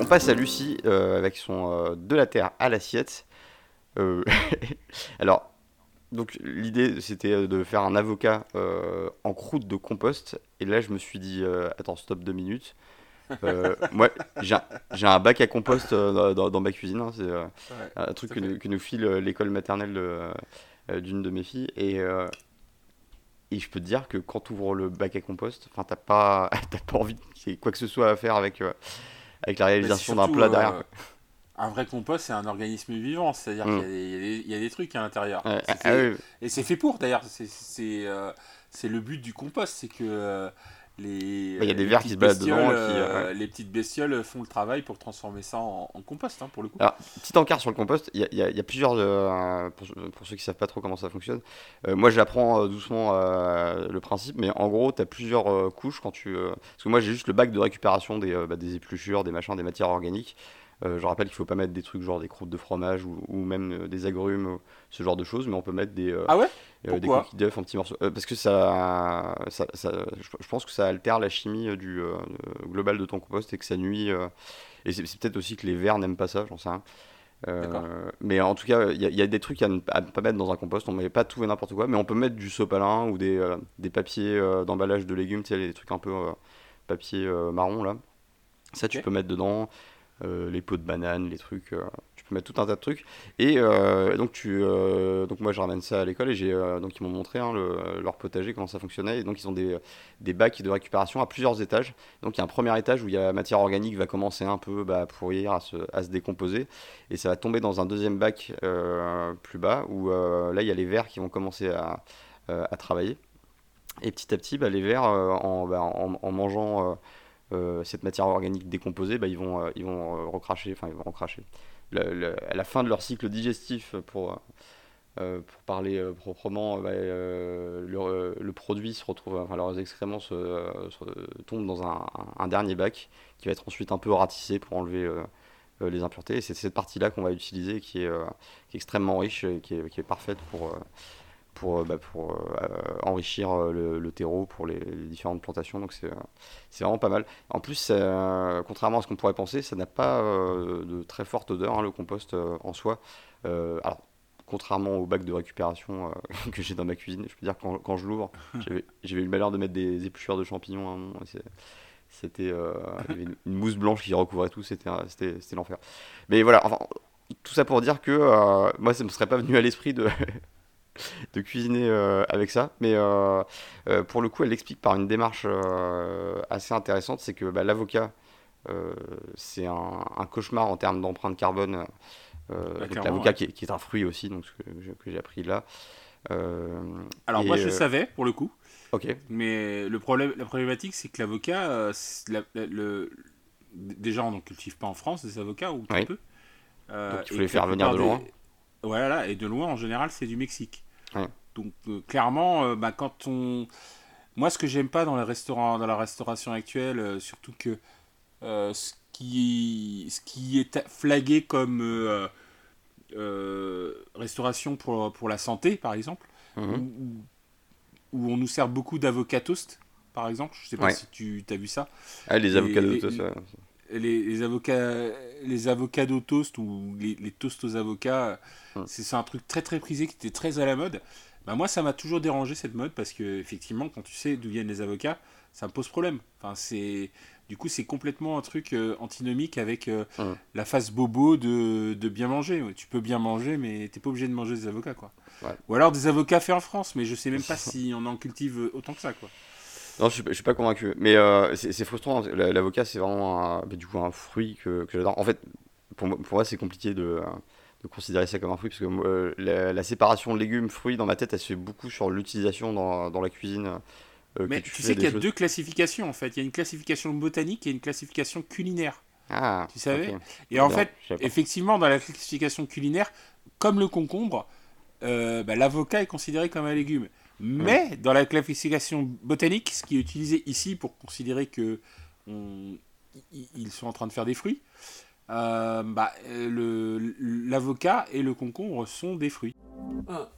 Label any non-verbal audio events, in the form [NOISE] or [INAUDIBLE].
on passe à Lucie avec son De la terre à l'assiette. [LAUGHS] alors, donc l'idée c'était de faire un avocat en croûte de compost. Et là, je me suis dit, attends, stop deux minutes. Euh, [LAUGHS] moi, j'ai un, bac à compost euh, dans, ma cuisine. Hein, c'est euh, un truc que, que, nous file l'école maternelle d'une de, mes filles. Et, et je peux te dire que quand tu ouvres le bac à compost, t'as pas, [LAUGHS] pas envie de quoi que ce soit à faire avec, avec la réalisation d'un plat derrière. un vrai compost, c'est un organisme vivant, c'est-à-dire mm. qu'il y, a des trucs à l'intérieur. Ah et c'est fait pour d'ailleurs. C'est le but du compost, c'est que les, il y a des vers qui se baladent dedans. Euh, euh, les petites bestioles font le travail pour transformer ça en, compost, hein, pour le coup. Alors, petit encart sur le compost, il y, a, plusieurs. Euh, pour, ceux qui savent pas trop comment ça fonctionne, moi j'apprends doucement le principe, mais en gros, tu as plusieurs couches quand tu. parce que moi j'ai juste le bac de récupération des, bah, des épluchures, des machins, des matières organiques. Euh, je rappelle qu'il ne faut pas mettre des trucs genre des croûtes de fromage ou, même euh, des agrumes, ce genre de choses, mais on peut mettre des, euh, ah ouais? des coquilles d'œufs en petits morceaux. parce que ça, ça, je pense que ça altère la chimie du global de ton compost et que ça nuit. et c'est peut-être aussi que les vers n'aiment pas ça, j'en sais rien. mais en tout cas, il y, a des trucs à ne pas mettre dans un compost. On ne met pas tout et n'importe quoi, mais on peut mettre du sopalin ou des, des papiers d'emballage de légumes, tu sais, les trucs un peu papier marron là. Ça, tu peux mettre dedans. Euh, les pots de banane, les trucs. Euh, tu peux mettre tout un tas de trucs. Et euh, donc, tu, donc moi, je ramène ça à l'école et donc ils m'ont montré hein, leur potager, comment ça fonctionnait. Et donc, ils ont des, des, bacs de récupération à plusieurs étages. Donc, il y a un premier étage où il y a la matière organique va commencer un peu bah, à pourrir, à se, à se, décomposer. Et ça va tomber dans un deuxième bac plus bas où là, il y a les vers qui vont commencer à, à travailler. Et petit à petit, bah, les vers, en, bah, en, en, mangeant cette matière organique décomposée, bah, ils vont, euh, ils vont euh, recracher, enfin ils vont recracher. à la fin de leur cycle digestif, pour, pour parler proprement, bah, le, produit se retrouve, leurs excréments tombent dans un, dernier bac qui va être ensuite un peu ratissé pour enlever les impuretés. Et c'est cette partie-là qu'on va utiliser qui est, extrêmement riche, qui est, qui est parfaite pour pour, euh, bah, pour euh, enrichir euh, le, terreau pour les, différentes plantations. Donc c'est vraiment pas mal. En plus, contrairement à ce qu'on pourrait penser, ça n'a pas de très forte odeur, hein, le compost en soi. alors, contrairement au bac de récupération [LAUGHS] que j'ai dans ma cuisine, je peux dire quand, quand je l'ouvre, [LAUGHS] j'avais eu le malheur de mettre des épluchures de champignons C'était une, mousse blanche qui recouvrait tout, c'était l'enfer. Mais voilà, enfin, tout ça pour dire que moi, ça ne me serait pas venu à l'esprit de, de cuisiner euh, avec ça. Mais euh, euh, pour le coup, elle l'explique par une démarche assez intéressante, c'est que bah, l'avocat, c'est un, cauchemar en termes d'empreinte carbone. l'avocat qui, est un fruit aussi, donc ce que, j'ai appris là. Alors moi je savais pour le coup. Ok. Mais le problème, la problématique, c'est que l'avocat, le, déjà on n'en cultive pas en France des avocats ou très peu. donc il faut les faire venir de loin. Voilà, et de loin en général c'est du Mexique. Donc euh, clairement, euh, bah, quand on... Moi ce que j'aime pas dans, les restaurants, dans la restauration actuelle, euh, surtout que ce, qui, ce qui est flagué comme restauration pour, pour la santé, par exemple, mhm. où, on nous sert beaucoup d'avocats toast, par exemple. Je sais pas si tu as vu ça. Ah, les avocats toast, les, les, avocats les avocados toast ou les, les toasts aux avocats hum. c'est un truc très très prisé qui était très à la mode. Bah, moi ça m'a toujours dérangé cette mode parce que effectivement quand tu sais d'où viennent les avocats ça me pose problème. Enfin c'est du coup c'est complètement un truc euh, antinomique avec euh, hum. la face bobo de, de, bien manger. Tu peux bien manger mais t'es pas obligé de manger des avocats quoi. Ou alors des avocats faits en France mais je sais même pas [LAUGHS] si on en cultive autant que ça quoi non, je suis, suis pas convaincu. Mais euh, c'est frustrant. L'avocat, c'est vraiment un, du coup, un fruit que, que j'adore. En fait, pour moi, pour moi c'est compliqué de, de, considérer ça comme un fruit parce que euh, la, séparation légumes-fruits dans ma tête, elle se fait beaucoup sur l'utilisation dans, dans, la cuisine. Euh, mais tu, sais qu'il y a deux classifications en fait. Il y a une classification botanique et une classification culinaire. Ah, tu savais Et en fait, effectivement, dans la classification culinaire, comme le concombre, bah, l'avocat est considéré comme un légume. Mais dans la classification botanique, ce qui est utilisé ici pour considérer que ils sont en train de faire des fruits, euh, bah, l'avocat et le concombre sont des fruits. Ah.